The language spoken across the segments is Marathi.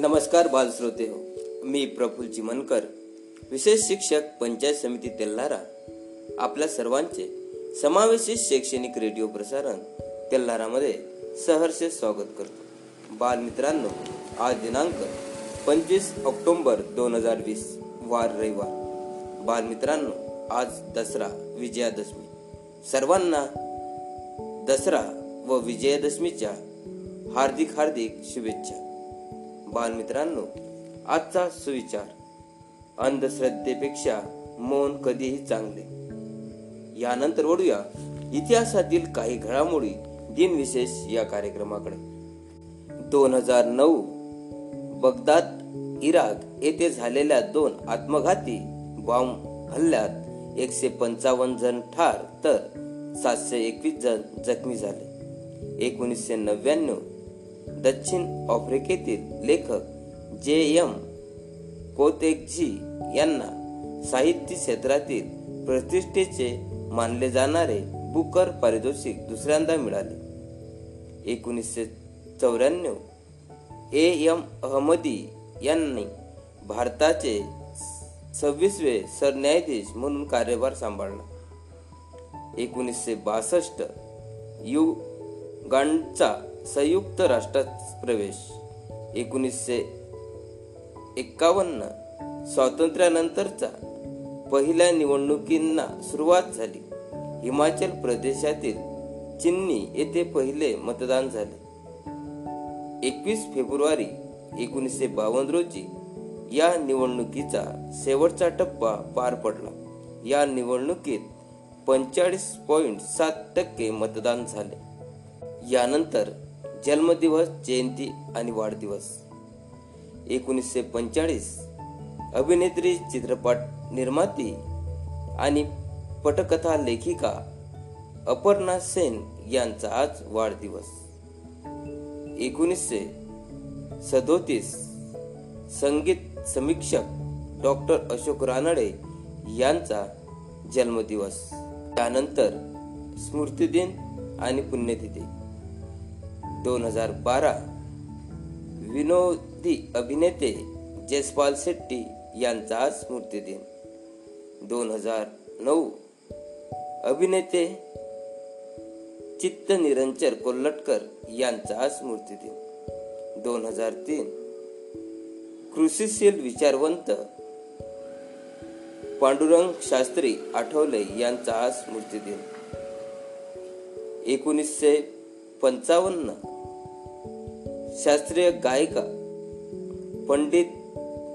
नमस्कार बालश्रोते हो. मी प्रफुल चिमनकर विशेष शिक्षक पंचायत समिती तेल्हारा. आपल्या सर्वांचे समावेशित शैक्षणिक रेडिओ प्रसारण तेल्हारामध्ये सहर्ष स्वागत करतो. बालमित्रांनो आज दिनांक पंचवीस ऑक्टोंबर दोन हजार वीस वार रविवार. बालमित्रांनो आज दसरा विजयादशमी. सर्वांना दसरा व विजयादशमीच्या हार्दिक हार्दिक शुभेच्छा. बालमित्रांनो आजचा सुविचार. अंधश्रद्धेपेक्षा मौन कधीही चांगले. यानंतर ओढूया इतिहासातील काही घडामोडी दिनविशेष या कार्यक्रमाकडे. दोन हजार नऊ बगदाद इराक येथे झालेल्या दोन आत्मघाती बॉम्ब हल्ल्यात एकशे पंचावन्न जण ठार तर सातशे एकवीस जण जखमी झाले. एकोणीसशे नव्याण्णव दक्षिण आफ्रिकेतील लेखक जे एम. कोतेकजी यांना साहित्य क्षेत्रातील प्रतिष्ठेचे मानले जाणारे बुकर पारितोषिक दुसऱ्यांदा मिळाले. एकोणीसशे चौऱ्याण्णव ए. एम. अहमदी यांनी भारताचे सव्वीसवे सरन्यायाधीश म्हणून कार्यभार सांभाळला. एकोणीसशे बासष्ट युगांडचा संयुक्त राष्ट्रात प्रवेश. एकोणीसशे एक्कावन्न स्वातंत्र्यानंतरचा पहिल्या निवडणुकींना सुरुवात झाली. हिमाचल प्रदेशातील चिन्नी येथे पहिले मतदान झाले. एकवीस फेब्रुवारी एकोणीसशे बावन्न रोजी या निवडणुकीचा शेवटचा टप्पा पार पडला. या निवडणुकीत पंचेचाळीस पॉईंट सात टक्के मतदान झाले. यानंतर जन्मदिवस जयंती आणि वाढदिवस. एकोणीसशे पंचेचाळीस अभिनेत्री चित्रपट निर्माती आणि पटकथा लेखिका अपर्णा सेन यांचा आज वाढदिवस. एकोणीसशे सदोतीस संगीत समीक्षक डॉक्टर अशोक रानडे यांचा जन्मदिवस. त्यानंतर स्मृतिदिन आणि पुण्यतिथी. दोन हजार बारा. विनोदी अभिनेते जयपाल शेट्टी यांचा आज स्मृतिदिन. दोन हजार नऊ. अभिनेते चित्त निरंजर कोल्हटकर यांचा आज स्मृतिदिन. दोन हजार तीन. कृषीशील विचारवंत पांडुरंग शास्त्री आठवले यांचा आज स्मृतिदिन. एकोणीसशे पंचावन्न. शास्त्रीय गायिका पंडित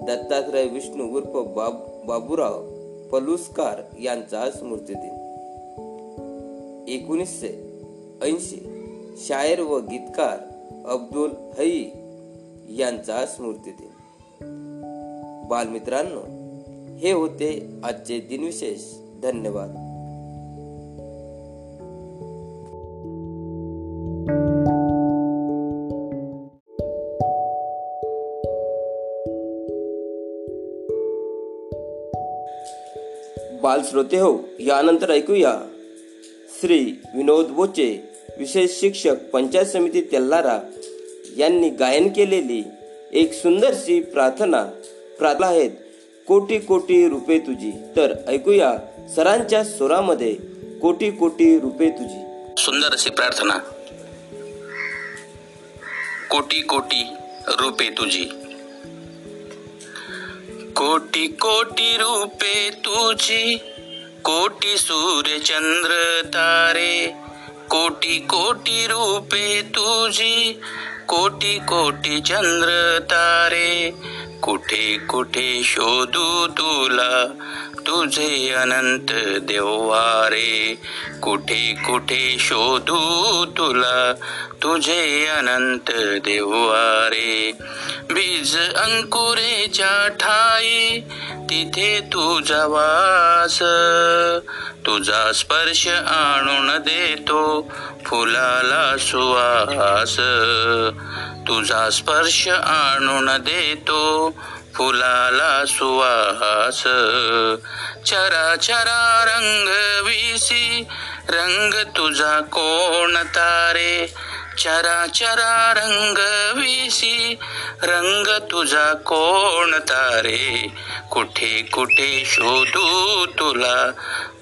दत्तात्रय विष्णू उर्फ बाब बाबूराव पलुस्कार यांचा स्मृतिदिन एकोणीसशे ऐंशी शायर व गीतकार अब्दुल हई यांचा स्मृतिदिन बालमित्रांनो हे होते आजचे दिनविशेष. धन्यवाद. श्रोते हो यानंतर ऐकूया. श्री विनोद बोचे विशेष शिक्षक पंचायत समिती तेल्लारा यांनी गायन केलेली एक सुंदरशी प्रार्थना. प्रार्थना आहेत कोटी कोटी रुपये तुझी. तर ऐकूया सरांच्या स्वरामध्ये कोटी कोटी रुपये तुझी. सुंदर अशी प्रार्थना. कोटी कोटी रुपे तुझी. कोटी कोटी रूपे तुझी. कोटी सूर्य चंद्र तारे कोटी कोटी रूपे तुझी कोटी कोटी चंद्र तारे कुठे कुठे शोधू तुला तुझे अनंत देवारे कुठे कुठे शोधू तुला? तुझे अनंत देवारे बीज अंकुरेच्या ठाई तिथे तुझा वास. तुझा स्पर्श आणून देतो फुलाला सुवास तुझा स्पर्श आणून देतो फुलाला सुवास. चरा चरा रंग विसी. रंग तुझा कोण तारे? चरा चरा रंग विसी रंग तुझा कोणता रे कुठे कुठे शोधू तुला?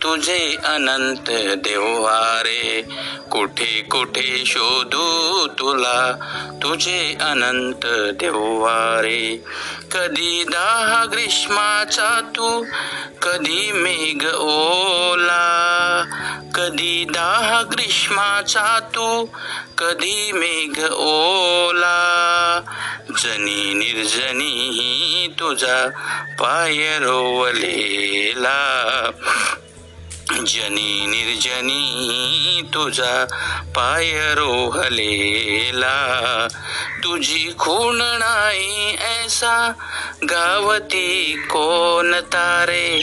तुझे अनंत देवारे कुठे कुठे शोधू तुला? तुझे अनंत देवारे कधी दाह ग्रीष्माचा तू कधी मेघ ओला. कधी दाह ग्रीष्माचा तू कधी मेघ ओला. जनी निर्जनी तुझा पाय रोवलेला. जनी निर्जनी तुझा पाय रोहलेला. तुझी खूण नाही ऐसा गावती कोण तारे.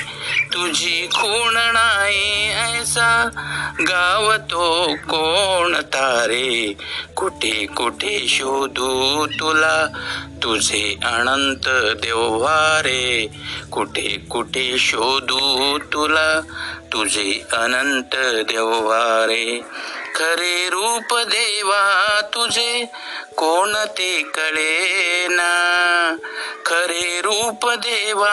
तुझी खूण नाही ऐसा गावतो कोण तारे. कुठे कुठे शोधू तुला तुझे अनंत देव्हारे. कुठे कुठे शोधू तुला तुझे अनंत देवारे खरे रूप देवा तुझे कोणते कळेना खरे रूप देवा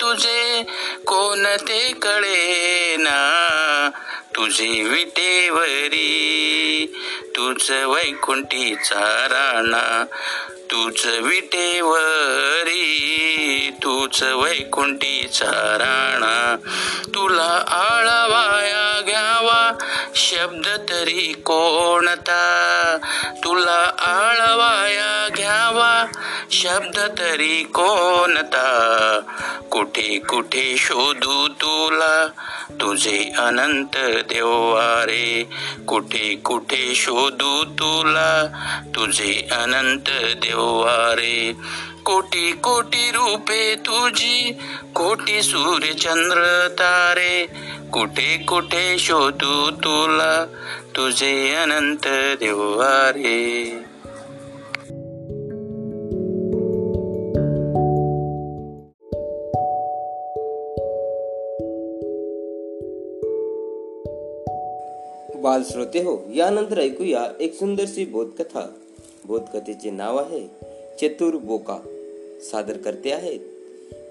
तुझे कोणते कळेना तुझे विटेवरी तुझ वैकुंठीचा राणा तूच विटेवरी तूच वैकुंठीचा राणा. तुला आळावाया घ्यावा शब्द तरी कोणता? तुला आळवाया घ्यावा शब्द तरी कोणता? कुठे कुठे शोधू तुला? तुझे अनंत देवारे कुठे कुठे शोधू तुला? तुझे अनंत देव देवारे। कोटी कोटी रूपे तुझी, कोटी सूर्य चंद्र तारे। कुठे कुठे शोधू तुला, तुझे अनंत देवारे बाल श्रोते हो यानंतर ऐकूया एक सुंदरशी बोधकथा बोधकथेचे नाव आहे चतुर बोका. सादर करते आहेत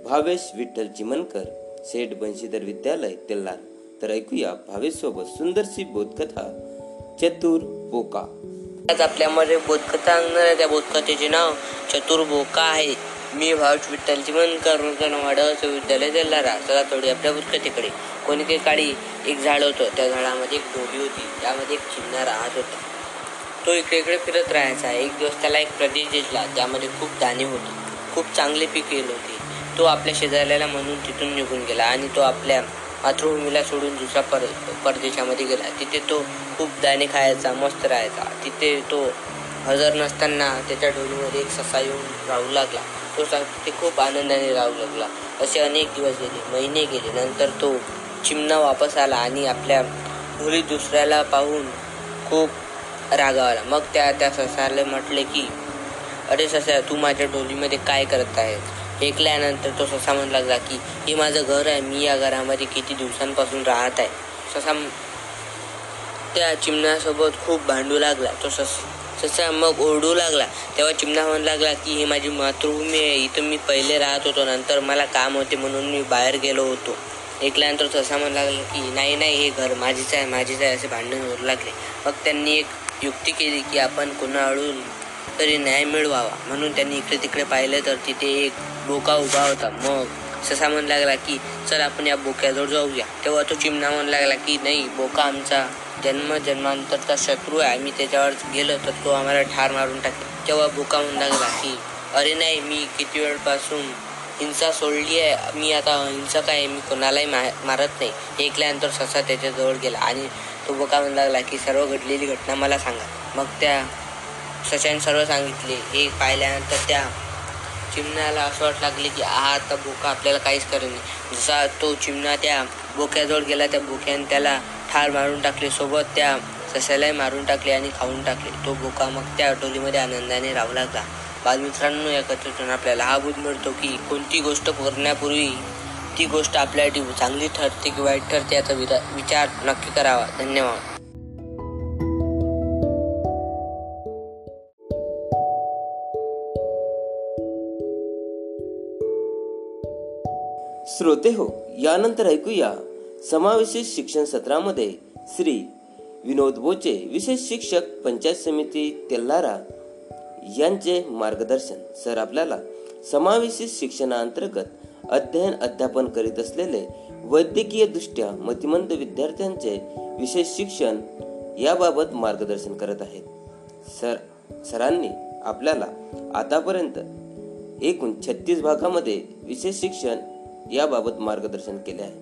भावेश विठ्ठल चिमनकर सेठ बंशीधर विद्यालय तेल्लार तर ऐकूया भावेश सोबत सुंदरशी बोधकथा चतुर बोका. आज आपल्यामध्ये बोधकथा आणणार आहे त्या बोधकथेचे नाव चतुर बोका आहे. मी भावेश विठ्ठल चिमनकर रुग्णवाडा विद्यालय तेल्लारा चला थोडी आपल्या बोधकथेकडे. कोणी काही काळी एक झाड होतं त्या झाडामध्ये एक डोबी होती. त्यामध्ये एक चिमणा राहत होता तो इकडे इकडे फिरत राहायचा. एक दिवस त्याला एक प्रदेश दिसला. ज्यामध्ये खूप दाणे होते. खूप चांगले पीक येत होते. तो आपल्या शेजाऱ्याला म्हणून तिथून निघून गेला आणि तो आपल्या मातृभूमीला सोडून दुसऱ्या पर परदेशामध्ये गेला. तिथे तो खूप दाणे खायचा मस्त राहायचा. तिथे तो हजर नसताना त्याच्या डोळीमध्ये एक ससा येऊन राहू लागला. तो तिथे खूप आनंदाने राहू लागला. असे अनेक दिवस गेले महिने गेले. नंतर तो चिमणा वापस आला आणि आपल्या मुली दुसऱ्याला पाहून खूप रागावला. मग त्या त्या ससाला म्हटले की अरे ससा तू माझ्या डोलीमध्ये काय करत आहे ऐकल्यानंतर तो ससा म्हणू लागला की हे माझं घर आहे. मी या घरामध्ये किती दिवसांपासून राहत आहे. ससा त्या चिमण्यासोबत खूप भांडू लागला. तो सस ससा मग ओरडू लागला. तेव्हा चिमणा म्हणू लागला की ही माझी मातृभूमी आहे. इथं मी पहिले राहत होतो. नंतर मला काम होते म्हणून मी बाहेर गेलो होतो. ऐकल्यानंतर तसा म्हणू लागला की नाही नाही. हे घर माझीच आहे. माझीच आहे. असे भांडण होऊ लागले. मग त्यांनी एक युक्ती केली की आपण कुणाकडून तरी न्याय मिळवावा. म्हणून त्यांनी इकडे तिकडे पाहिलं तर तिथे एक बोका उभा होता. मग ससा म्हणू लागला की चल आपण या बोक्याजवळ जाऊया. तेव्हा तो चिमणा म्हणू लागला की नाही बोका आमचा जन्म जन्मांतरचा शत्रू आहे. आम्ही त्याच्यावर गेलो तर तो आम्हाला ठार मारून टाकेल. तेव्हा बोका म्हणू लागला की अरे नाही मी किती वेळपासून हिंसा सोडली आहे. मी आता हिंसा काय मी कोणालाही मा मारत नाही. ऐकल्यानंतर ससा त्याच्याजवळ गेला आणि तो बोका म्हणू लागला की सर्व घडलेली घटना मला सांगा. मग त्या सशाने सर्व सांगितले. हे पाहिल्यानंतर त्या चिमण्याला असं वाट लागले की हा आता बोका आपल्याला काहीच करत नाही. जसा तो चिमणा त्या बोक्याजवळ गेला त्या बोक्याने त्याला ठार मारून टाकले. सोबत त्या सशालाही मारून टाकले आणि खाऊन टाकले. तो बोका मग त्या टोलीमध्ये आनंदाने राहू लागला. बालमित्रांनो या कथेतून आपल्याला हा बोध मिळतो की कोणती गोष्ट करण्यापूर्वी ती गोष्ट आपल्यासाठी चांगली ठरते की वाईट ठरते याचा विचार नक्की करावा. धन्यवाद. श्रोते हो यानंतर ऐकूया समावेशित शिक्षण सत्रामध्ये श्री विनोद बोचे विशेष शिक्षक पंचायत समिती तेल्लारा यांचे मार्गदर्शन. सर आपल्याला समावेशित शिक्षणाअंतर्गत अध्ययन अध्यापन करीत असलेले वैद्यकीय दृष्ट्या मतिमंद विद्यार्थ्यांचे विशेष शिक्षण याबाबत मार्गदर्शन करत आहेत. सर सरांनी आपल्याला आतापर्यंत एकूण छत्तीस भागामध्ये विशेष शिक्षण याबाबत मार्गदर्शन केले आहे.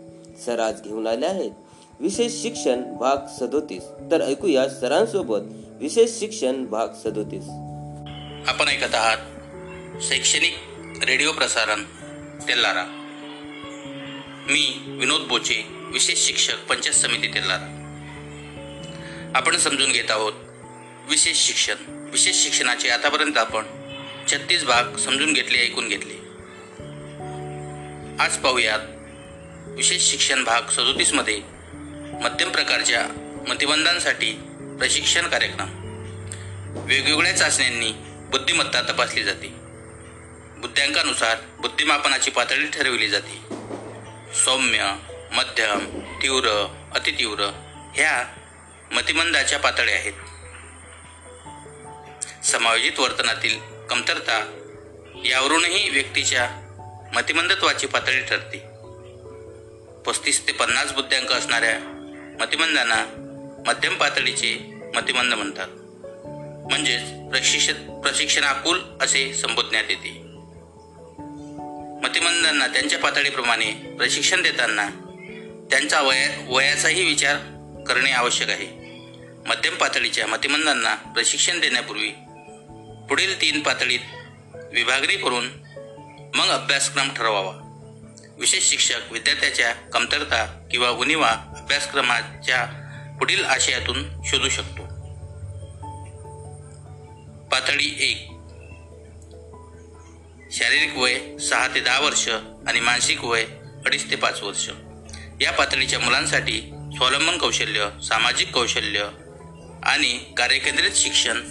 सर आज घेऊन आले आहेत. विशेष शिक्षण भाग सदोतीस. तर ऐकूया सरांसोबत विशेष शिक्षण भाग सदोतीस. आपण ऐकत आहात शैक्षणिक रेडिओ प्रसारण. तेल्लारा मी विनोद बोचे विशेष शिक्षक पंचायत समिती तेल्लारा आपण समजून घेत आहोत विशेष शिक्षण. विशेष शिक्षणाचे आतापर्यंत आपण छत्तीस भाग समजून घेतले ऐकून घेतले. आज पाहूयात विशेष शिक्षण भाग सदोतीसमध्ये मध्यम प्रकारच्या मतिबंधांसाठी प्रशिक्षण कार्यक्रम. वेगवेगळ्या चाचण्यांनी बुद्धिमत्ता तपासली जाते. बुद्ध्यांकानुसार बुद्धिमापनाची पातळी ठरवली जाते. सौम्य मध्यम तीव्र अतितीव्र ह्या मतिमंदाच्या पातळ्या आहेत. समायोजित वर्तनातील कमतरता यावरूनही व्यक्तीच्या मतिमंदत्वाची पातळी ठरते. पस्तीस ते पन्नास बुद्ध्यांक असणाऱ्या मतिमंदांना मध्यम पातळीचे मतिमंद म्हणतात. म्हणजेच प्रशिक्षण प्रशिक्षणाकुल असे संबोधण्यात येते. मतिमंदांना त्यांच्या पातळीप्रमाणे प्रशिक्षण देताना त्यांचा वया वयाचाही विचार करणे आवश्यक आहे. मध्यम पातळीच्या मतिमंदांना प्रशिक्षण देण्यापूर्वी पुढील तीन पातळीत विभागणी करून मग अभ्यासक्रम ठरवावा. विशेष शिक्षक विद्यार्थ्याच्या कमतरता किंवा उणिवा अभ्यासक्रमाच्या पुढील आशयातून शोधू शकतो. पातळी एक शारीरिक वय सहा ते दहा वर्ष आणि मानसिक वय अडीच ते पाच वर्ष. या पातळीच्या मुलांसाठी स्वावलंबन कौशल्य सामाजिक कौशल्य आणि कार्यकेंद्रित शिक्षण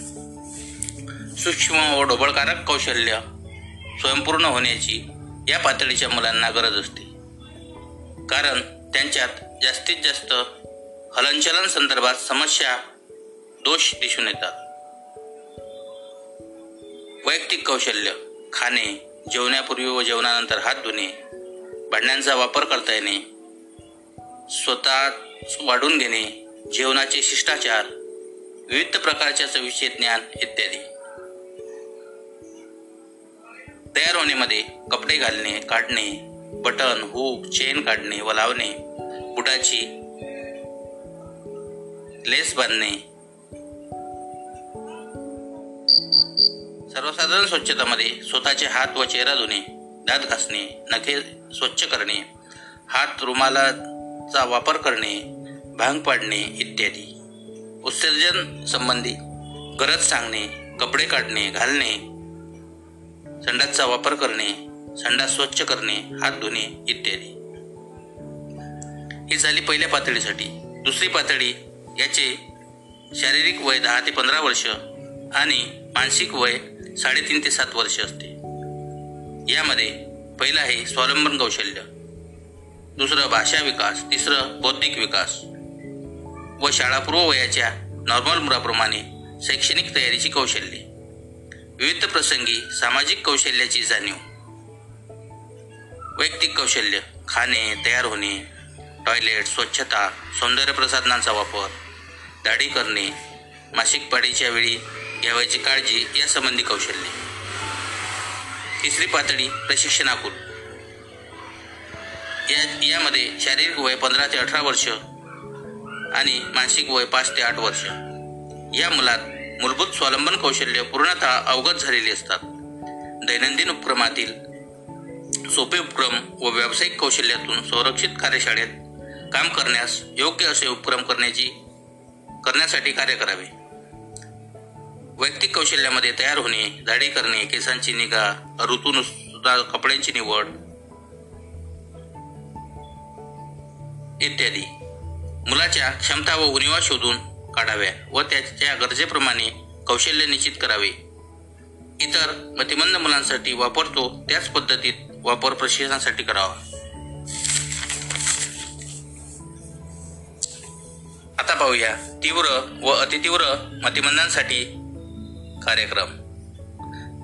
सूक्ष्म व ढोबळकारक कौशल्य स्वयंपूर्ण होण्याची या पातळीच्या मुलांना गरज असते. कारण त्यांच्यात जास्तीत जास्त हलनचलन संदर्भात समस्या दोष दिसून येतात. वैयक्तिक कौशल्य खाणे जेवण्यापूर्वी व जेवणानंतर हात धुणे भांड्यांचा वापर करता येणे स्वतः वाढून घेणे जेवणाचे शिष्टाचार विविध प्रकारच्या चविषय ज्ञान इत्यादी. तयार होण्यामध्ये कपडे घालणे काढणे बटन हुक चेन काढणे व लावणे बुटाची लेस बांधणे. सर्वसाधारण स्वच्छतामध्ये स्वतःचे हात व चेहरा धुणे दात घासणे नखे स्वच्छ करणे हात रुमालाचा वापर करणे भांग पाडणे इत्यादी. उत्सर्जन संबंधी गरज सांगणे कपडे काढणे घालणे संडासचा वापर करणे संडास स्वच्छ करणे हात धुणे इत्यादी. ही झाली पहिल्या पातळीसाठी. दुसरी पातळी याचे शारीरिक वय दहा ते पंधरा वर्ष आणि मानसिक वय साडेतीन ते सात वर्ष असते. यामध्ये पहिलं आहे स्वावलंबन कौशल्य. दुसरं भाषा विकास तिसरं बौद्धिक विकास. व शाळापूर्व वयाच्या नॉर्मल मुलाप्रमाणे शैक्षणिक तयारीची कौशल्ये. विविध प्रसंगी सामाजिक कौशल्याची जाणीव. वैयक्तिक कौशल्य खाणे तयार होणे टॉयलेट स्वच्छता सौंदर्य प्रसाधनांचा वापर दाढी करणे मासिक पाळीच्या वेळी घ्यावयाची काळजी यासंबंधी कौशल्य. तिसरी पातळी प्रशिक्षणाकुल. या यामध्ये शारीरिक वय पंधरा ते अठरा वर्ष आणि मानसिक वय पाच ते आठ वर्ष. या मुलात मूलभूत स्वावलंबन कौशल्य पूर्णतः अवगत झालेली असतात. दैनंदिन उपक्रमातील सोपे उपक्रम व व्यावसायिक कौशल्यातून संरक्षित कार्यशाळेत काम करण्यास योग्य असे उपक्रम करण्याची करण्यासाठी कार्य करावे. वैयक्तिक कौशल्यामध्ये तयार होणे दाढी करणे केसांची निगा ऋतूनुसार कपड्यांची निवड इत्यादी. मुलाच्या क्षमता व उनिवा शोधून काढाव्या व त्याच्या गरजेप्रमाणे कौशल्य निश्चित करावे. इतर मतिमंद मुलांसाठी वापरतो त्याच पद्धतीत वापर प्रशिक्षणासाठी करावा. आता पाहूया तीव्र व अतितीव्र मतिमंदांसाठी कार्यक्रम.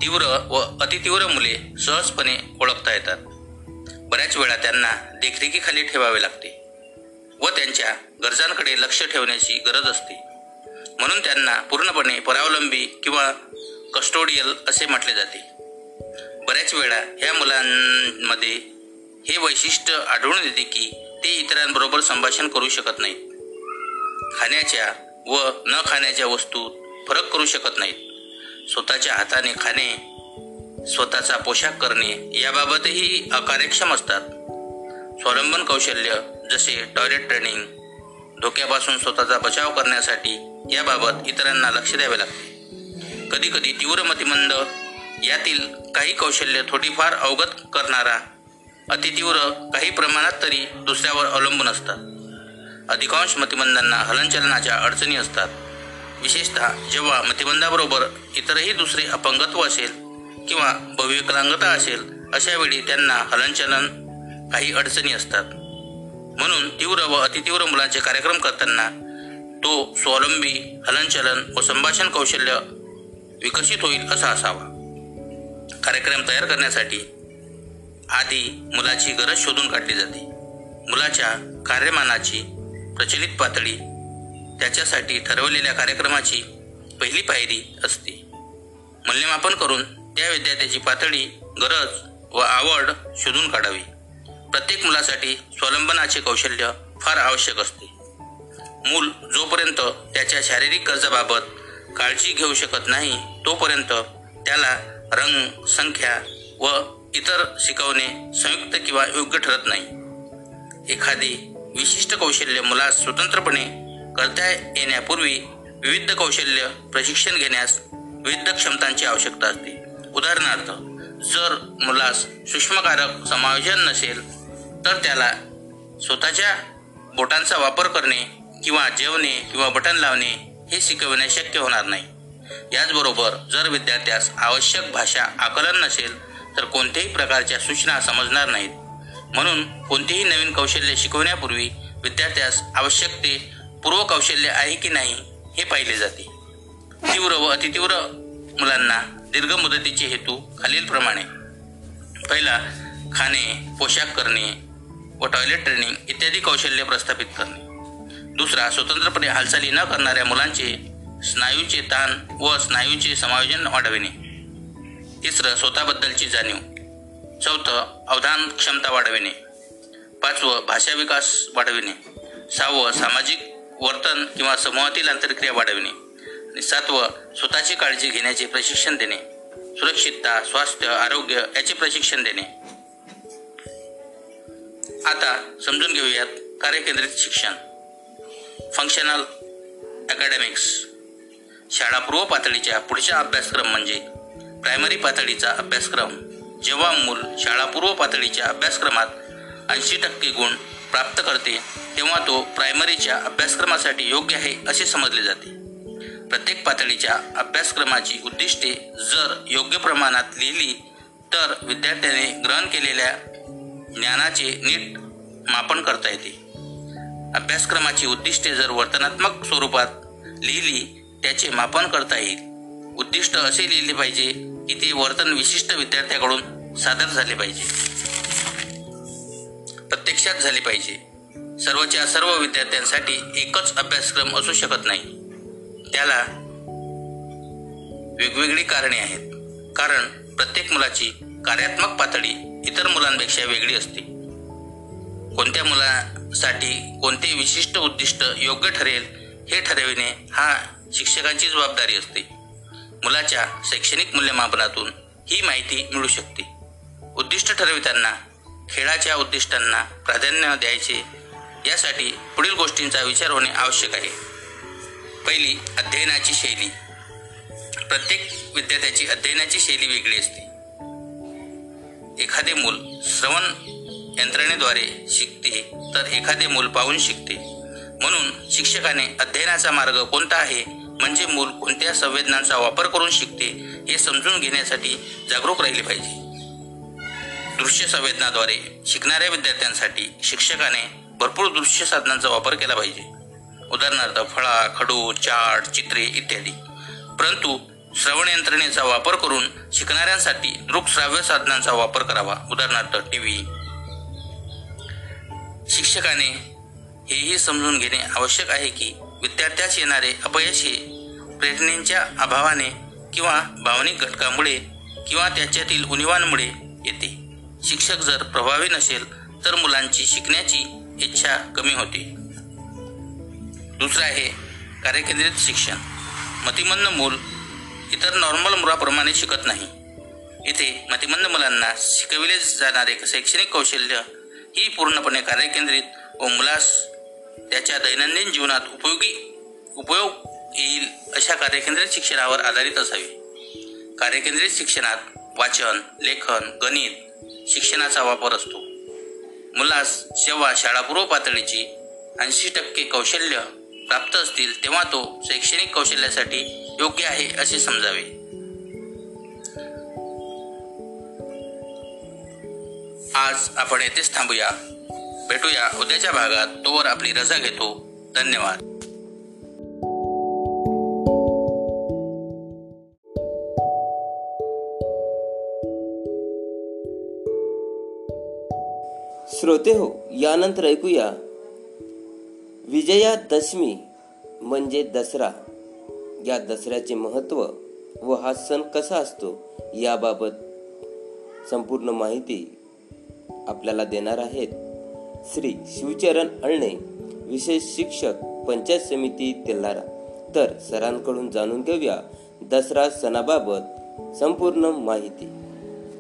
तीव्र व अतितीव्र मुले सहजपणे ओळखता येतात. बऱ्याच वेळा त्यांना देखरेखीखाली ठेवावे लागते व त्यांच्या गरजांकडे लक्ष ठेवण्याची गरज असते. म्हणून त्यांना पूर्णपणे परावलंबी किंवा कस्टोडियल असे म्हटले जाते. बऱ्याच वेळा ह्या मुलांमध्ये हे वैशिष्ट्य आढळून येते की ते इतरांबरोबर संभाषण करू शकत नाहीत. खाण्याच्या व न खाण्याच्या वस्तू फरक करू शकत नाहीत. स्वतःच्या हाताने खाणे स्वतःचा पोशाख करणे याबाबतही अकार्यक्षम असतात. स्वावलंबन कौशल्य जसे टॉयलेट ट्रेनिंग धोक्यापासून स्वतःचा बचाव करण्यासाठी याबाबत इतरांना लक्ष द्यावे लागते. कधीकधी तीव्र मतिमंद यातील काही कौशल्य थोडीफार अवगत करणारा अतितीव्र काही प्रमाणात तरी दुसऱ्यावर अवलंबून असतात. अधिकांश मतिमंदांना हलनचलनाच्या अडचणी असतात. विशेषतः जेव्हा मतिबंधाबरोबर इतरही दुसरे अपंगत्व असेल किंवा भविकलांगता असेल अशा वेळी त्यांना हलनचलन काही अडचणी असतात. म्हणून तीव्र व अतितीव्र मुलांचे कार्यक्रम करताना तो स्वावलंबी हलनचलन व संभाषण कौशल्य विकसित होईल असा असावा. कार्यक्रम तयार करण्यासाठी आधी मुलाची गरज शोधून काढली जाते. मुलाच्या कार्यमानाची प्रचलित पातळी त्याच्यासाठी ठरवलेल्या कार्यक्रमाची पहिली पायरी असते. मूल्यमापन करून त्या विद्यार्थ्याची पातळी गरज व आवड शोधून काढावी. प्रत्येक मुलासाठी स्वलंबनाचे कौशल्य फार आवश्यक असते. मूल जोपर्यंत त्याच्या शारीरिक गरजाबाबत काळजी घेऊ शकत नाही तोपर्यंत त्याला रंग संख्या व इतर शिकवणे संयुक्त किंवा योग्य ठरत नाही. एखादी विशिष्ट कौशल्य मुलास स्वतंत्रपणे करता येण्यापूर्वी विविध कौशल्य प्रशिक्षण घेण्यास विविध क्षमतांची आवश्यकता असते. उदाहरणार्थ जर मुलास सूक्ष्मकारक समायोजन नसेल तर त्याला स्वतःच्या बोटांचा वापर करणे किंवा जेवणे किंवा बटन लावणे हे शिकवणे शक्य होणार नाही. याचबरोबर जर विद्यार्थ्यास आवश्यक भाषा आकलन नसेल तर कोणत्याही प्रकारच्या सूचना समजणार नाहीत. म्हणून कोणतेही नवीन कौशल्य शिकवण्यापूर्वी विद्यार्थ्यास आवश्यक ते पूर्व कौशल्य आहे की नाही हे पाहिले जाते. तीव्र व अतितीव्र मुलांना दीर्घ मुदतीचे हेतू खालीलप्रमाणे. पहिला खाणे पोशाख करणे व टॉयलेट ट्रेनिंग इत्यादी कौशल्य प्रस्थापित करणे. दुसरा स्वतंत्रपणे हालचाली न करणाऱ्या मुलांचे स्नायूचे ताण व स्नायूचे समायोजन वाढविणे. तिसरं स्वतःबद्दलची जाणीव. चौथं अवधान क्षमता वाढविणे. पाचवं भाषा विकास वाढविणे. सहावं सामाजिक वर्तन किंवा समूहातील आंतरक्रिया वाढविणे आणि सातवं स्वतःची काळजी घेण्याचे प्रशिक्षण देणे सुरक्षितता स्वास्थ्य आरोग्य याचे प्रशिक्षण देणे. आता समजून घेऊयात कार्यकेंद्रित शिक्षण. फंक्शनल अकॅडमिक्स शाळापूर्व पातळीच्या पुढचा अभ्यासक्रम म्हणजे प्रायमरी पातळीचा अभ्यासक्रम. जेव्हा मूल शाळापूर्व पातळीच्या अभ्यासक्रमात ऐंशी टक्के गुण प्राप्त करते तेव्हा तो प्रायमरीच्या अभ्यासक्रमासाठी योग्य आहे असे समजले जाते. प्रत्येक पातळीच्या अभ्यासक्रमाची उद्दिष्टे जर योग्य प्रमाणात लिहिली तर विद्यार्थ्याने ग्रहण केलेल्या ज्ञानाचे नीट मापन करता येते. अभ्यासक्रमाची उद्दिष्टे जर वर्तनात्मक स्वरूपात लिहिली त्याचे मापन करता येईल. उद्दिष्ट असे लिहिले पाहिजे की ते वर्तन विशिष्ट विद्यार्थ्याकडून सादर झाले पाहिजे. प्रत्यक्षात झाली पाहिजे. सर्वच्या सर्व विद्यार्थ्यांसाठी एकच अभ्यासक्रम असू शकत नाही. त्याला वेगवेगळी कारणे आहेत. कारण प्रत्येक मुलाची कार्यात्मक पातळी इतर मुलांपेक्षा वेगळी असते. कोणत्या मुलासाठी कोणते विशिष्ट उद्दिष्ट योग्य ठरेल हे ठरविणे हा शिक्षकांची जबाबदारी असते. मुलाच्या शैक्षणिक मूल्यमापनातून ही माहिती मिळू शकते. उद्दिष्ट ठरविताना खेळाच्या उद्दिष्टांना प्राधान्य द्यायचे यासाठी पुढील गोष्टींचा विचार होणे आवश्यक आहे. पहिली अध्ययनाची शैली. प्रत्येक विद्यार्थ्याची अध्ययनाची शैली वेगळी असते. एखादे मूल श्रवण यंत्रणेद्वारे शिकते तर एखादे मूल पाहून शिकते. म्हणून शिक्षकाने अध्ययनाचा मार्ग कोणता आहे म्हणजे मूल कोणत्या संवेदनांचा वापर करून शिकते हे समजून घेण्यासाठी जागरूक राहिले पाहिजे. दृश्य संवेदनाद्वारे शिकणाऱ्या विद्यार्थ्यांसाठी शिक्षकाने भरपूर दृश्य साधनांचा वापर केला पाहिजे. उदाहरणार्थ फळा खडू चाट चित्रे इत्यादी. परंतु श्रवण यंत्रणेचा वापर करून शिकणाऱ्यांसाठी दृकश्राव्य साधनांचा वापर करावा. उदाहरणार्थ टी व्ही शिक्षकाने हेही समजून घेणे आवश्यक आहे की विद्यार्थ्यास येणारे अपयश हे प्रेरणेच्या अभावाने किंवा भावनिक घटकामुळे किंवा त्याच्यातील उणिवांमुळे येते. शिक्षक जर प्रभावी नसेल तर मुलांची शिकण्याची इच्छा कमी होते. दुसरं आहे कार्यकेंद्रित शिक्षण. मतिमंद मूल इतर नॉर्मल मुलाप्रमाणे शिकत नाही. इथे मतिमंद मुलांना शिकविले जाणारे शैक्षणिक कौशल्य ही पूर्णपणे कार्यकेंद्रित व मुलास त्याच्या दैनंदिन जीवनात उपयोगी उपयोग येईल अशा कार्यकेंद्रित शिक्षणावर आधारित असावे. कार्यकेंद्रित शिक्षणात वाचन लेखन गणित शिक्षणाचा वापर असतो. मुलास जेव्हा शाळापूर्व पातळीची ऐंशी टक्के कौशल्य प्राप्त असतील तेव्हा तो शैक्षणिक कौशल्यासाठी योग्य आहे असे समजावे. आज आपण येथेच थांबूया. भेटूया उद्याच्या भागात तोवर आपली रजा घेतो. धन्यवाद. श्रोते हो यानंतर ऐकूया. विजयादशमी म्हणजे दसरा. या दसऱ्याचे महत्त्व व हा सण कसा असतो याबाबत संपूर्ण माहिती आपल्याला देणार आहेत श्री शिवचरण अळणे विशेष शिक्षक पंचायत समिती तेल्हारा तर सरांकडून जाणून घेऊया दसरा सणाबाबत संपूर्ण माहिती.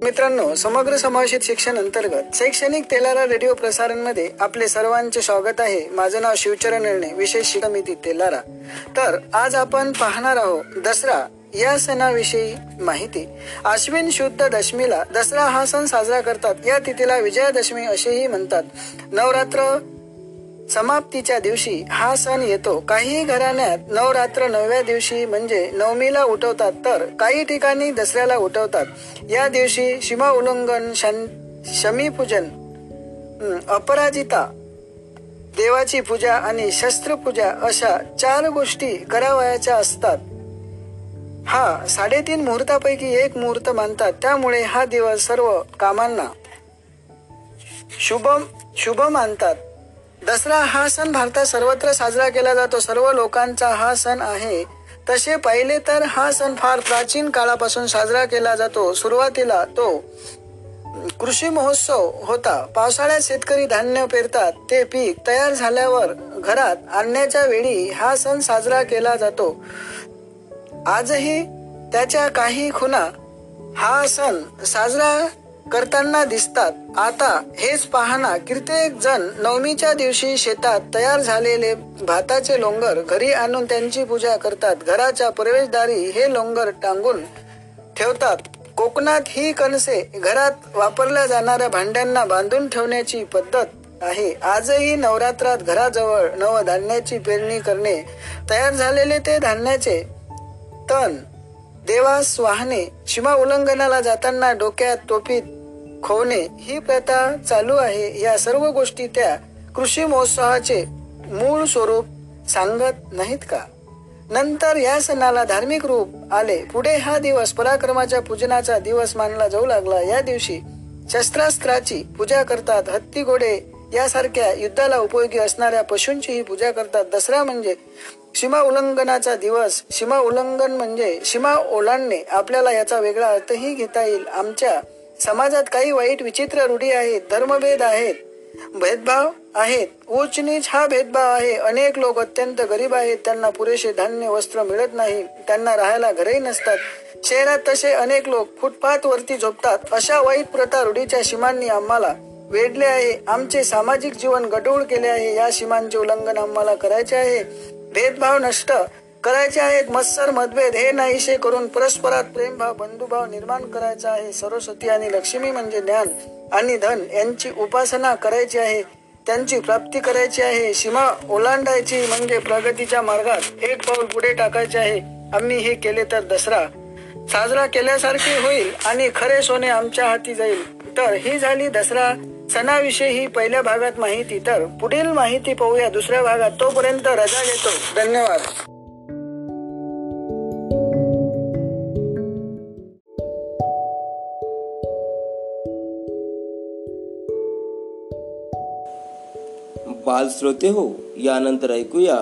मित्रांनो समग्र समावेशित शिक्षण अंतर्गत शैक्षणिक तेलारा रेडिओ प्रसारणमध्ये आपले सर्वांचे स्वागत आहे. माझं नाव शिवचरण निर्णय विशेष समिती तेलारा. तर आज आपण पाहणार आहोत दसरा या सणाविषयी माहिती. अश्विन शुद्ध दशमीला दसरा हा सण साजरा करतात. या तिथीला विजयादशमी असेही म्हणतात. नवरात्र समाप्तीच्या दिवशी हा सण येतो. काही घराण्यात नवरात्र नवव्या दिवशी म्हणजे नवमीला उठवतात तर काही ठिकाणी दसऱ्याला उठवतात. या दिवशी सीमा उल्लंघन शमीपूजन अपराजिता देवाची पूजा आणि शस्त्रपूजा अशा चार गोष्टी करावयाच्या असतात. हा साडेतीन मुहूर्तापैकी एक मुहूर्त मानतात. त्यामुळे हा दिवस सर्व कामांना शुभ शुभ मानतात. दसरा हा सण भारतात सर्वत्र साजरा केला जातो. सर्व लोकांचा हा सण आहे. तसे पाहिले तर हा सण फार प्राचीन काळापासून साजरा केला जातो. सुरुवातीला तो कृषी महोत्सव होता. पावसाळ्यात शेतकरी धान्य पेरतात. ते पीक तयार झाल्यावर घरात आणण्याच्या वेळी हा सण साजरा केला जातो. आजही त्याच्या काही खुणा हा सण साजरा करताना दिसतात. आता हेच पाहना कित्येक जण नवमीच्या दिवशी शेतात तयार झालेले भाताचे लोंगर घरी आणून त्यांची पूजा करतात. घराच्या प्रवेशदारी हे लोंगर टांगून ठेवतात. कोकणात ही कणसे घरात वापरल्या जाणाऱ्या भांड्यांना बांधून ठेवण्याची पद्धत आहे. आजही नवरात्रात घराजवळ नव धान्याची पेरणी करणे तयार झालेले ते धान्याचे तण देवास वाहने सीमा उल्लंघनाला जाताना डोक्यात टोपीत खोवणे ही प्रथा चालू आहे. या सर्व गोष्टी त्या कृषी महोत्सवाचे मूळ स्वरूप सांगत नाहीत का? नंतर या सणाला धार्मिक रूप आले. पुढे हा दिवस पराक्रमाच्या पूजनाचा दिवस मानला जाऊ लागला. या दिवशी शस्त्रास्त्राची पूजा करतात हत्ती घोडे. यासारख्या युद्धाला उपयोगी असणाऱ्या पशूंचीही पूजा करतात. दसरा म्हणजे सीमा उल्लंघनाचा दिवस. सीमा उल्लंघन म्हणजे सीमा ओलांडणे. आपल्याला याचा वेगळा अर्थही घेता येईल. आमच्या समाजात काही वाईट विचित्र रूढी आहेत धर्मभेद आहेत भेदभाव आहेत. उच्च नीच हा भेदभाव आहे. अनेक लोक अत्यंत गरीब आहेत. त्यांना पुरेसे धान्य वस्त्र मिळत नाही. त्यांना राहायला घरही नसतात. शहरात तसे अनेक लोक फुटपाथ वरती झोपतात. अशा वाईट प्रथा रूढीच्या सीमांनी आम्हाला वेढले आहे. आमचे सामाजिक जीवन गढूळ केले आहे. या सीमांचे उल्लंघन आम्हाला करायचे आहे. भेदभाव नष्ट करायचे आहेत. मत्सर मतभेद हे नाहीसे करून परस्परात प्रेमभाव बंधुभाव निर्माण करायचा आहे. सरस्वती आणि लक्ष्मी म्हणजे ज्ञान आणि धन यांची उपासना करायची आहे. त्यांची प्राप्ती करायची आहे. सीमा ओलांडायची म्हणजे प्रगतीच्या मार्गात एक पाऊल पुढे टाकायचे आहे. आम्ही हे केले तर दसरा. साजरा केल्यासारखे होईल आणि खरे सोने आमच्या हाती जाईल. तर ही झाली दसरा. सणाविषयी ही पहिल्या भागात माहिती. तर पुढील माहिती पाहूया. दुसऱ्या भागात तोपर्यंत रजा घेतो. धन्यवाद. बालश्रोते हो यानंतर ऐकूया.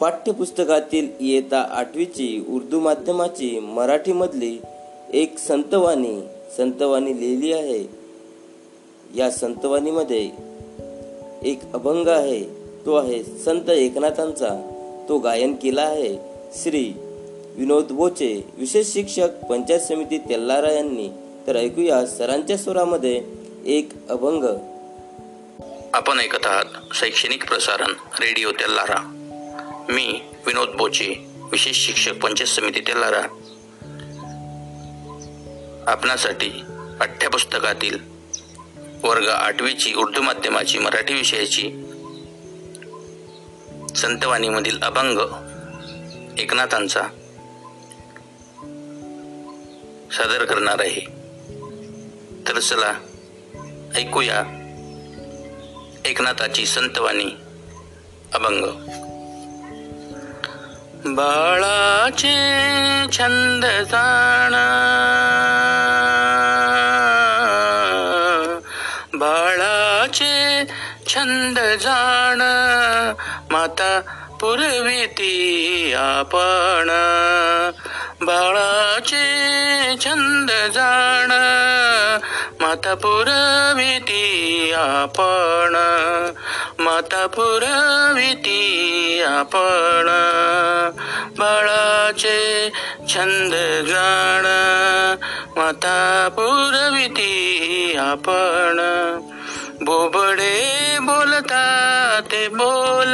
पाठ्यपुस्तकातील इयत्ता आठवीची उर्दू माध्यमाची मराठीमधली एक संतवाणी संतवाणी लिहिली आहे. या संतवाणीमध्ये एक अभंग आहे तो आहे संत एकनाथांचा. तो गायन केला आहे श्री विनोद बोचे विशेष शिक्षक पंचायत समिती तेल्लारा यांनी. तर ऐकूया सरांच्या स्वरामध्ये एक अभंग. आपण ऐकत आहात शैक्षणिक प्रसारण रेडिओ तेल्लारा मी विनोद बोचे विशेष शिक्षक पंचायत समिती तेल्लारा आपणासाठी पाठ्यपुस्तकातील वर्ग आठवीची उर्दू माध्यमाची मराठी विषयाची संतवाणीमधील अभंग एकनाथांचा सादर करणार आहे. तर चला ऐकूया एकनाथाची संतवाणी अभंग. बाळाचे छंद जाण. बाळाचे छंद जाण. माता पुरविती आपण. बाळाचे छंद जाण. माता पुरविती आपण. आता पुरविती आपण बाळाचे छंद जाण माता पुरविती आपण. बोबडे बोलता ते बोल.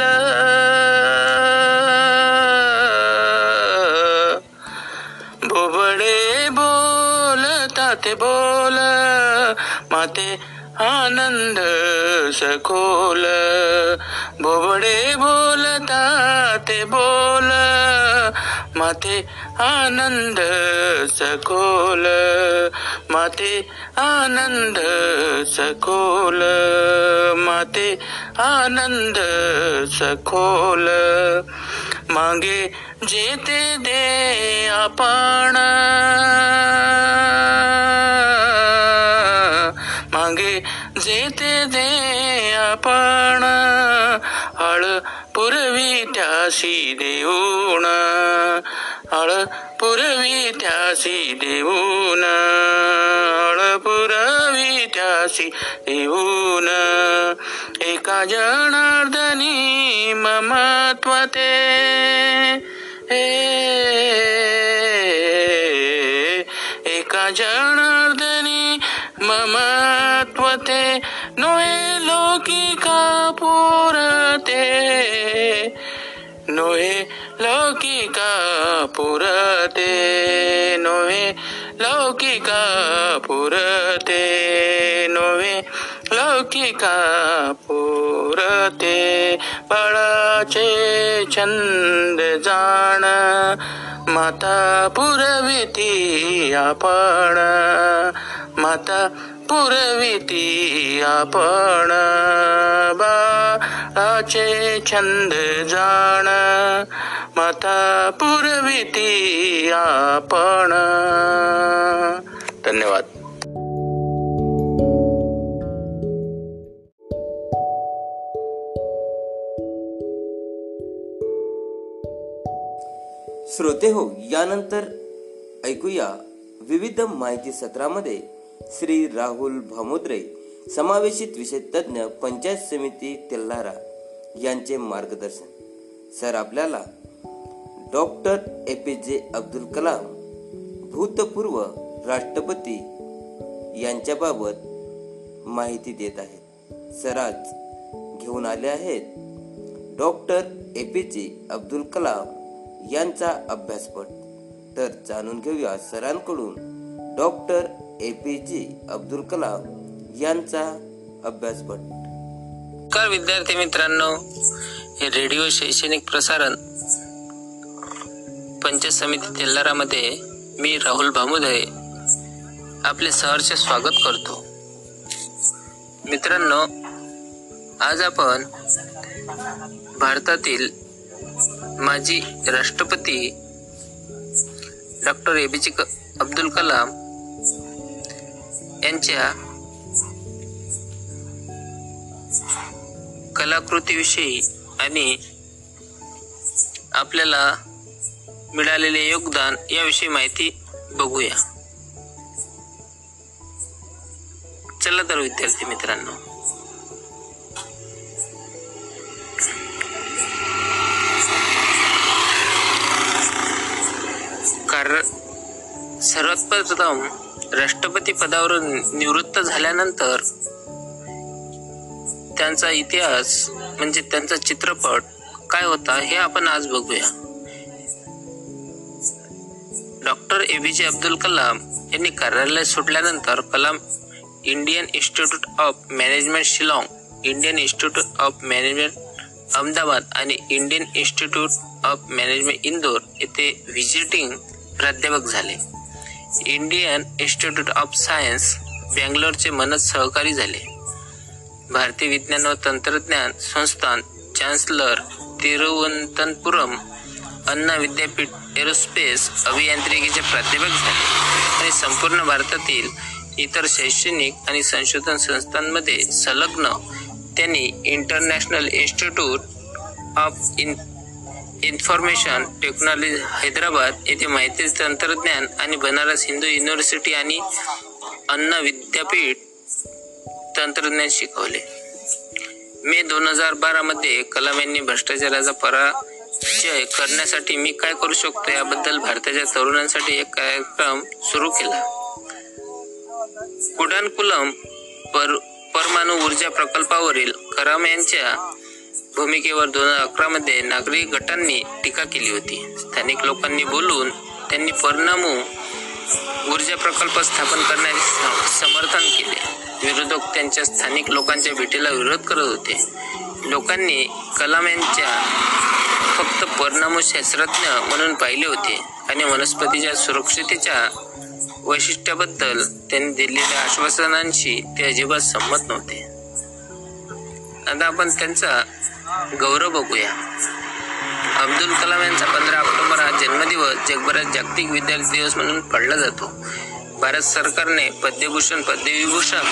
बोबडे बोलता ते बोल. माते आनंद सखोल बोबडे बोलता ते बोल माते आनंद सखोल माते आनंद सखोल माते आनंद सखोल मागे जेते दे आपण मागे जेते दे आपण हळ पुरवी त्यासी देऊन हळ पुरवी त्यासी देऊन हळ पुरवी त्यासी देऊन. एका जनार्दनी ममत्वते एका जनार्दनी ममत्व ते नोहे लौकिका पुरते? नोहे लौकिका पुरते? नोहे लौकिका पुरते? नोहे लौकिका पुरते? बाळाचे छंद जाण माता पुरविती आपण माता पुरविती आपण बाळाचे छंद जाण. माता पुरविती आपण. धन्यवाद. श्रोते हो यानंतर ऐकूया विविध माहिती सत्रामध्ये श्री राहुल भामुद्रे समावेशित विषय तज्ज्ञ पंचायत समिती तेल्हारा यांचे मार्गदर्शन. सर आपल्याला डॉक्टर ए पी जे अब्दुल कलाम भूतपूर्व राष्ट्रपती यांच्याबाबत माहिती देत आहेत. सर आज घेऊन आले आहेत डॉक्टर ए पी जे अब्दुल कलाम यांचा अभ्यासपट. तर जाणून घेऊया सरांकडून डॉक्टर ए पी जे अब्दुल कलाम यांचा अभ्यासपट नमस्कार विद्यार्थी मित्रांनो हे रेडिओ शैक्षणिक प्रसारण पंचायत समिती तेल्लारामध्ये मी राहुल भामुदरे आपले सहर्ष स्वागत करतो. मित्रांनो आज आपण भारतातील माजी राष्ट्रपती डॉक्टर ए पी जे अब्दुल कलाम यांच्या कलाकृतीविषयी आणि आपल्याला मिळालेले योगदान याविषयी माहिती बघूया. चला तर विद्यार्थी मित्रांनो. कार्य सर्वात प्रथम राष्ट्रपती पदावरून निवृत्त झाल्यानंतर त्यांचा इतिहास म्हणजे त्यांचा चित्रपट काय होता हे आपण आज बघूया. डॉक्टर ए पी जे अब्दुल कलाम यांनी कार्यालय सुटल्यानंतर Kalam Indian Institute of Management Shillong Indian Institute of Management Ahmedabad आणि Indian Institute of Management Indore येथे व्हिजिटिंग प्राध्यापक झाले. इंडियन इन्स्टिट्यूट ऑफ सायन्स बँगलोरचे मनस सहकारी झाले. भारतीय विज्ञान व तंत्रज्ञान संस्थान चान्सलर तिरुवनंतपुरम अन्ना विद्यापीठ एरोस्पेस अभियांत्रिकीचे प्राध्यापक झाले आणि संपूर्ण भारतातील इतर शैक्षणिक आणि संशोधन संस्थांमध्ये संलग्न त्यांनी International Institute of in Information Technology Hyderabad येथे माहिती तंत्रज्ञान आणि बनारस हिंदू युनिव्हर्सिटी आणि अन्न विद्यापीठ तंत्रज्ञान शिकवले. मे दोन हजार बारामध्ये कलाम यांनी भ्रष्टाचाराचा पराजय करण्यासाठी मी काय करू शकतो याबद्दल भारताच्या तरुणांसाठी एक कार्यक्रम सुरू केला. कुडानकुलम पर परमाणु ऊर्जा प्रकल्पावरील कलाम यांच्या भूमिकेवर दोन हजार अकरा मध्ये नागरिक गटांनी टीका केली होती. स्थानिक लोकांनी बोलून त्यांनी परिणामू ऊर्जा प्रकल्प स्थापन करण्याचे समर्थन केले. विरोधक त्यांच्या स्थानिक लोकांच्या भेटीला विरोध करत होते. लोकांनी कलाम यांच्या फक्त परिणामशास्त्रज्ञ म्हणून पाहिले होते आणि वनस्पतीच्या सुरक्षितेच्या वैशिष्ट्याबद्दल त्यांनी दिलेल्या आश्वासनांशी ते अजिबात संमत नव्हते. आता आपण त्यांचा गौरव बघूया. अब्दुल कलाम यांचा पंधरा ऑक्टोबर हा जन्मदिवस जगभरात जागतिक विद्यार्थी दिवस म्हणून पाळला जातो. भारत सरकारने पद्मभूषण पद्मविभूषण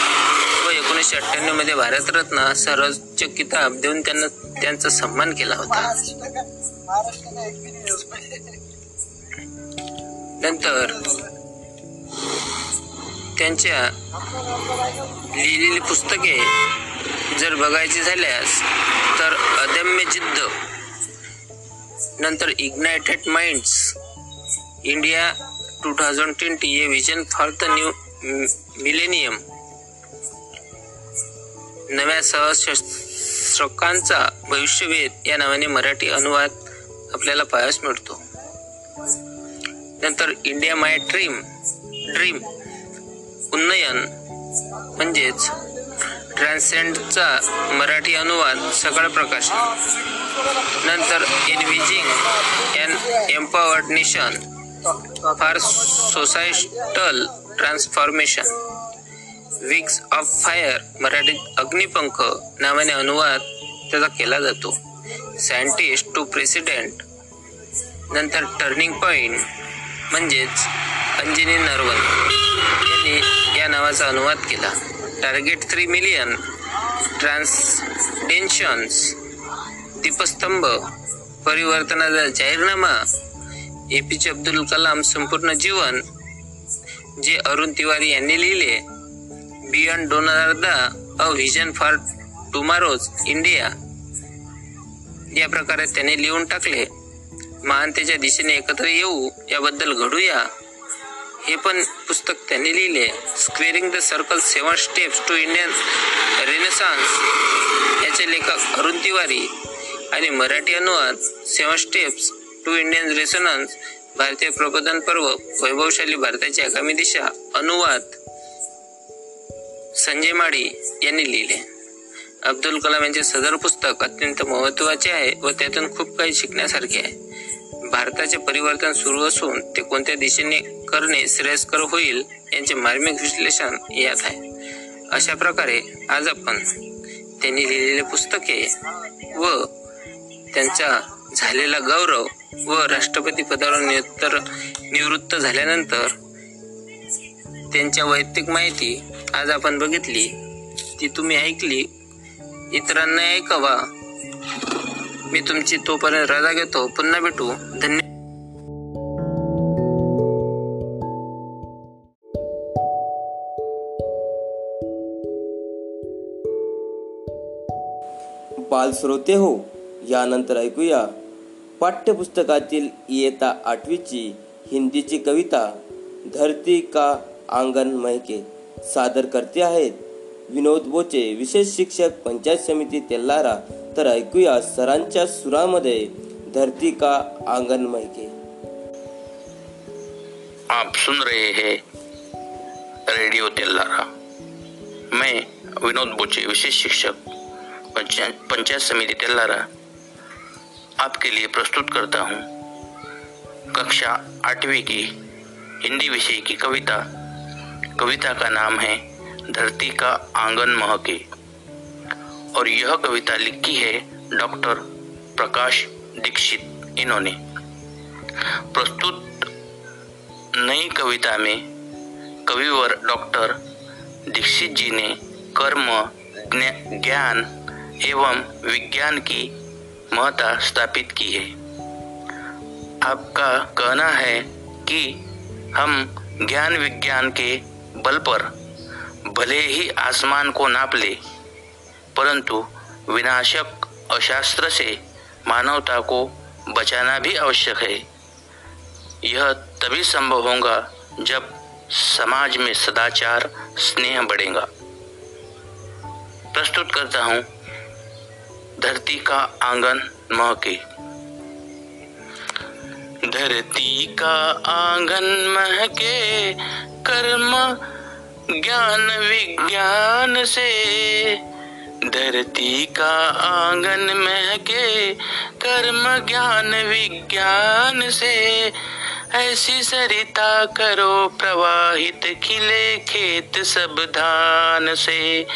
व एकोणीसशे अठ्ठ्याण्णवमध्ये भारतरत्न सर्वोच्च किताब देऊन त्यांना त्यांचा सन्मान केला होता. नंतर त्यांच्या लिहिलेली पुस्तके जर बघायची झाल्यास तर अदम्य जिद्द नंतर ignited minds India two thousand twenty a vision for the new millennium नव्या सहस्त्रकांचा भविष्यवेध या नावाने मराठी अनुवाद आपल्याला पाहायस मिळतो. नंतर इंडिया माय ड्रीम ड्रीम उन्नयन म्हणजेच ट्रान्सेंडचा मराठी अनुवाद सकाळ प्रकाशन नंतर envisioning and empowered nation for societal transformation wings of fire मराठीत अग्निपंख नावाने अनुवाद त्याचा केला जातो. सायंटिस्ट टू प्रेसिडेंट नंतर टर्निंग पॉईंट म्हणजेच अंजनी नरवण यांनी या नावाचा अनुवाद केला. टार्गेट थ्री मिलियन ट्रान्सडेन्शन्स दीपस्तंभ परिवर्तनाचा जाहीरनामा ए पी जे अब्दुल कलाम संपूर्ण जीवन जे अरुण तिवारी यांनी लिहिले बियॉन्ड दोन हजार दहा a vision for tomorrow's India या प्रकारे त्याने लिहून टाकले. महानतेच्या दिशेने एकत्र येऊ. याबद्दल घडूया. हे पण पुस्तक त्यांनी लिहिले. Squaring the circle seven steps to Indian renaissance याचे लेखक अरुण तिवारी आणि मराठी अनुवाद seven steps to Indian resonance भारतीय प्रबोधन पर्व वैभवशाली भारताची आगामी दिशा अनुवाद संजय माळी यांनी लिहिले. अब्दुल कलाम यांचे सदर पुस्तक अत्यंत महत्त्वाचे आहे व त्यातून खूप काही शिकण्यासारखे आहे. भारताचे परिवर्तन सुरू असून ते कोणत्या दिशेने करणे श्रेयस्कर होईल यांचे मार्मिक विश्लेषण यात आहे. अशा प्रकारे आज आपण त्यांनी लिहिलेले पुस्तके व त्यांचा झालेला गौरव व राष्ट्रपती पदावर नियुत्तर निवृत्त झाल्यानंतर त्यांच्या वैयक्तिक माहिती आज आपण बघितली. ती तुम्ही ऐकली. इतरांना ऐकावा. मी तुमची तोपर्यंत रजा घेतो. पुन्हा भेटू. धन्य बालश्रोते हो यानंतर ऐकूया पाठ्यपुस्तकातील इयता आठवीची हिंदीची कविता धरती का आंगण महके सादर करते आहेत विनोद बोचे विशेष शिक्षक पंचायत समिती तेल्लारा तर ऐकूया सरांच्या सुरामध्ये धरती का आँगन महके आप सुन रहे हैं रेडियो तेलारा मैं विनोद बोचे, विशेष शिक्षक, पंचायत पंचायत समिति तेलारा आपके लिए प्रस्तुत करता हूँ कक्षा आठवीं की हिंदी विषय की कविता। कविता का नाम है धरती का आँगन महके। और यह कविता लिखी है डॉक्टर प्रकाश दीक्षित इन्होंने। प्रस्तुत नई कविता में कविवर डॉक्टर दीक्षित जी ने कर्म ज्ञान एवं विज्ञान की महत्ता स्थापित की है। आपका कहना है कि हम ज्ञान विज्ञान के बल पर भले ही आसमान को नाप ले परंतु विनाशक अशास्त्र से मानवता को बचाना भी आवश्यक है। यह तभी संभव होगा जब समाज में सदाचार, स्नेह बढ़ेगा। प्रस्तुत करता हूँ। धरती का आँगन महके। धरती का आँगन महके, कर्म, ज्ञान, विज्ञान से। धरती का आंगन महके कर्म ज्ञान विज्ञान से। ऐसी सरिता करो प्रवाहित खिले खेत सब धान से।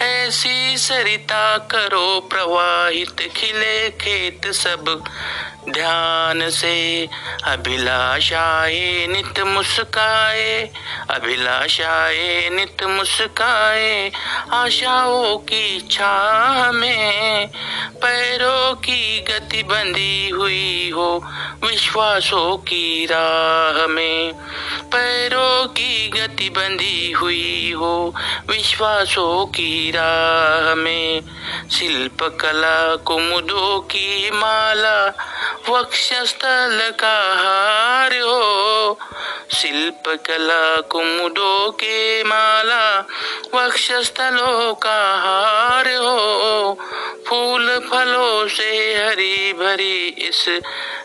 ऐसी सरिता करो प्रवाहित खिले खेत सब ध्यान से अभिलाषाए नित मुस्काए, अभिलाषाए नित मुस्काए। आशाओं की छाह में पैरों की गति बंधी हुई हो, विश्वासों की राह में पैरों की गति बंधी हुई हो, विश्वासों की राह में। शिल्प कला कुमुदों की माला वक्षस्थल का हार हो शिल्प कला कुमुदों के माला वक्षस्थलों का हार हो फूल फलों से हरी भरी इस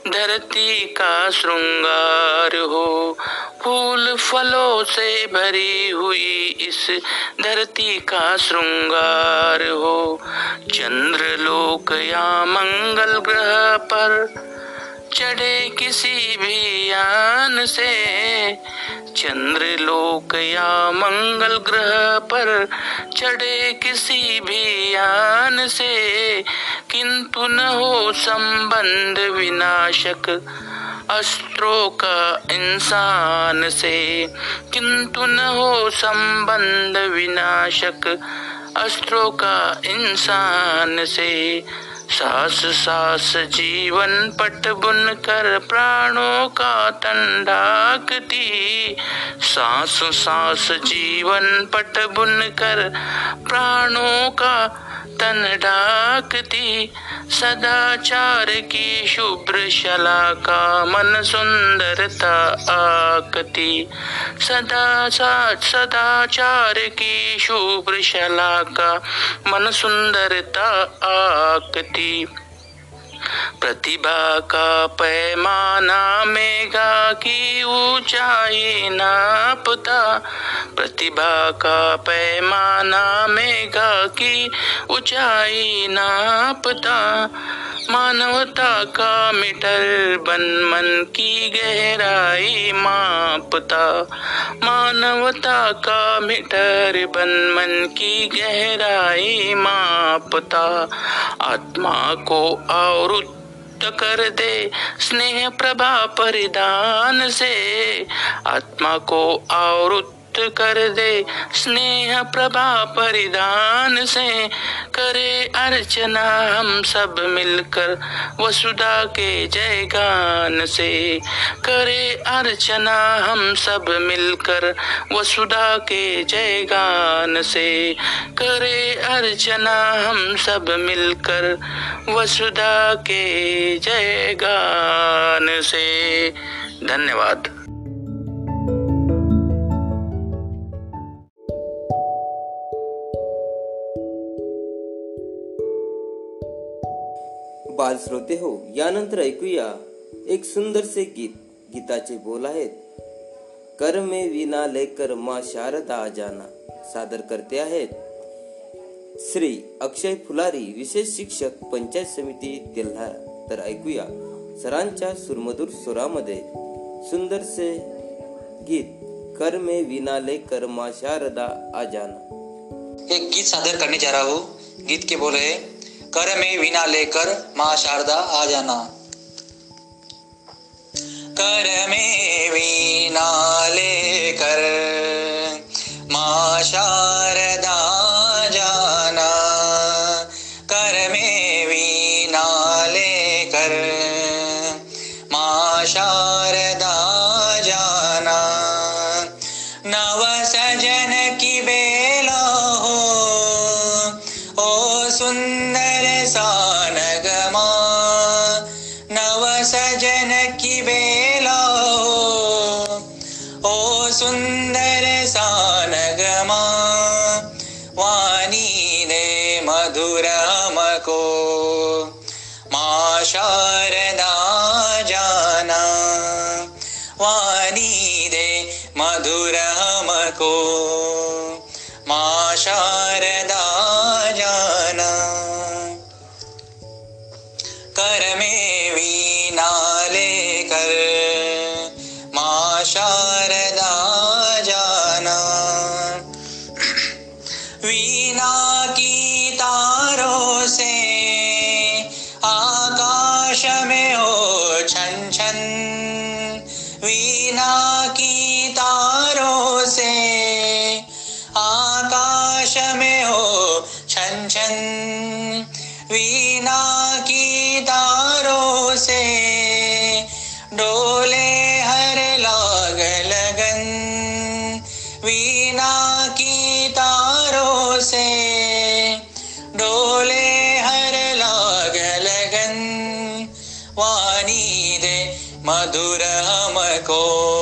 धरती का श्रृंगार हो। फूल फलों से भरी हुई इस धरती का श्रृंगार हो। चंद्र लोक या मंगल ग्रह पर चढ़े किसी भी यान से। चंद्र लोक या मंगल ग्रह पर चढ़े किसी भी यान से। किंतु न हो संबंध विनाशक अस्त्रों का इंसान से। किंतु न हो संबंध विनाशक अस्त्रों का इंसान से। सास सास जीवन पट बुन कर प्राणों का तन ढाकती सास सास जीवन पट बुन कर प्राणों का तन ढाकती सदाचार की शुभ्र शलाका मन सुंदरता आकती। सदा सा- सदाचार की शुभ्र शलाका मन सुंदरता आकती। प्रतिभा का पैमाना मेघा की ऊंचाई नापता। प्रतिभा का पैमाना मेघा की ऊंचाई नापता। मानवता का मीटर बन मन की गहराई मापता। मानवता का मिटर बन मन की गहराई मापता। आत्मा को आवृत कर दे स्नेह प्रभा परिधान से। आत्मा को आवृत कर दे स्नेह प्रभा परिधान से। करे अर्चना हम सब मिलकर वसुधा के जय गान से। करे अर्चना हम सब मिलकर वसुधा के जय गान से। करे अर्चना हम सब मिलकर वसुधा के जय गान से। धन्यवाद। बाल श्रोते हो यानंतर ऐकूया एक सुंदरसे गीत. गीताचे बोल आहेत कर्मे विना लेकर मा शारदा जाना. सादर करते आहेत श्री अक्षय फुलारी विशेष शिक्षक पंचायत समिती तेल्हारा तर ऐकूया सरांच्या सुरमधुर सुरामध्ये सुंदरसे गीत कर्मे विना लेकर मा शारदा आजाना एक गीत सादर करने जा रहा हूँ गीत के बोल है कर में विना लेकर माँ शारदा आ जाना। कर में वीणा लेकर माँ शारदा शारदा जाना। कर में वीणा लेकर माँ शारदा जाना। वीणा की तारों से वीणा की तारों से। डोले हर लाग लगन वीणा की तारों से। डोले हर लाग लगन वाणी दे मधुर हमको।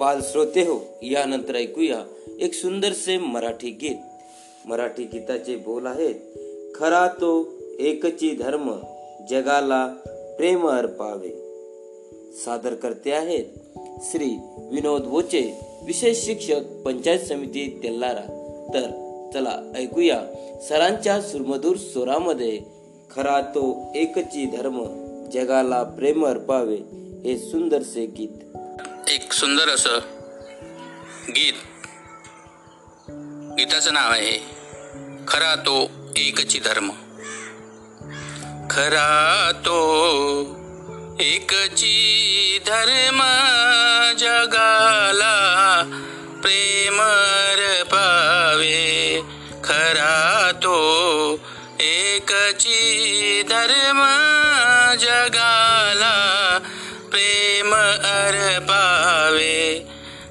बाल श्रोते हो यानंतर ऐकूया एक सुंदरसे मराठी गीत. मराठी गीताचे बोल आहेत खरा तो एकची धर्म जगाला प्रेम अर्पावे. सादर करते आहेत श्री विनोद बोचे विशेष शिक्षक पंचायत समिती तेल्लारा तर चला ऐकूया सरांच्या सुरमधूर स्वरामध्ये खरा तो एकची धर्म जगाला प्रेम अर्पावे हे सुंदरसे गीत. एक सुंदर असं गीत. गीताचं नाव आहे खरा तो एकची धर्म. खरा तो एकची धर्म जगाला प्रेम पावे खरा तो एकची धर्म जग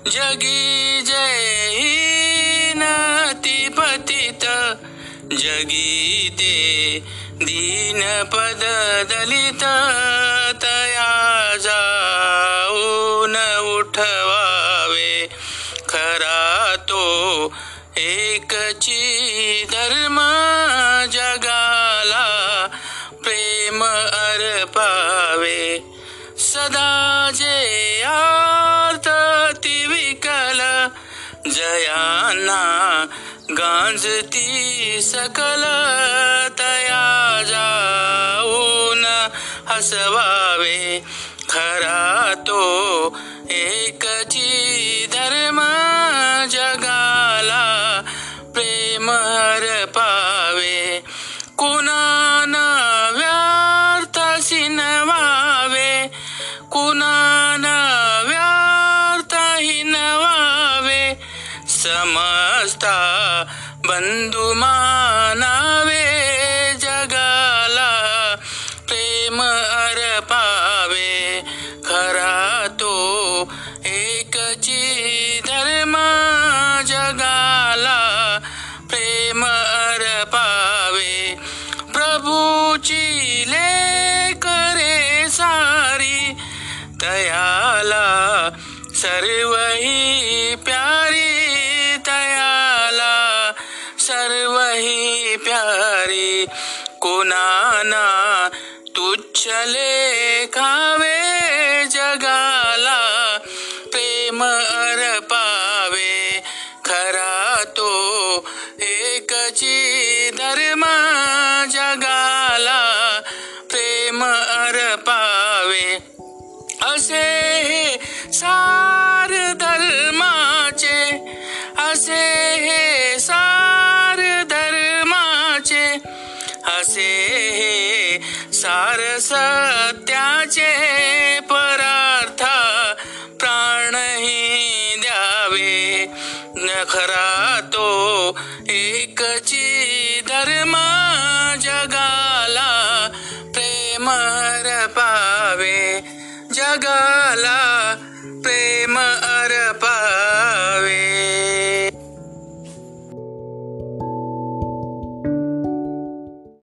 जगी जय ती पतित जगी ते दीन पद दलित तया जाऊन उठवावे खरा तो एकची धर्म गांजती सकल तया जाऊन हसवावे खरा तो नाना तुच्छ लेखावे जगाला प्रेम पावे खरा तो एकची धर्म जगाला प्रेम पावे असे हे सार सत्याचे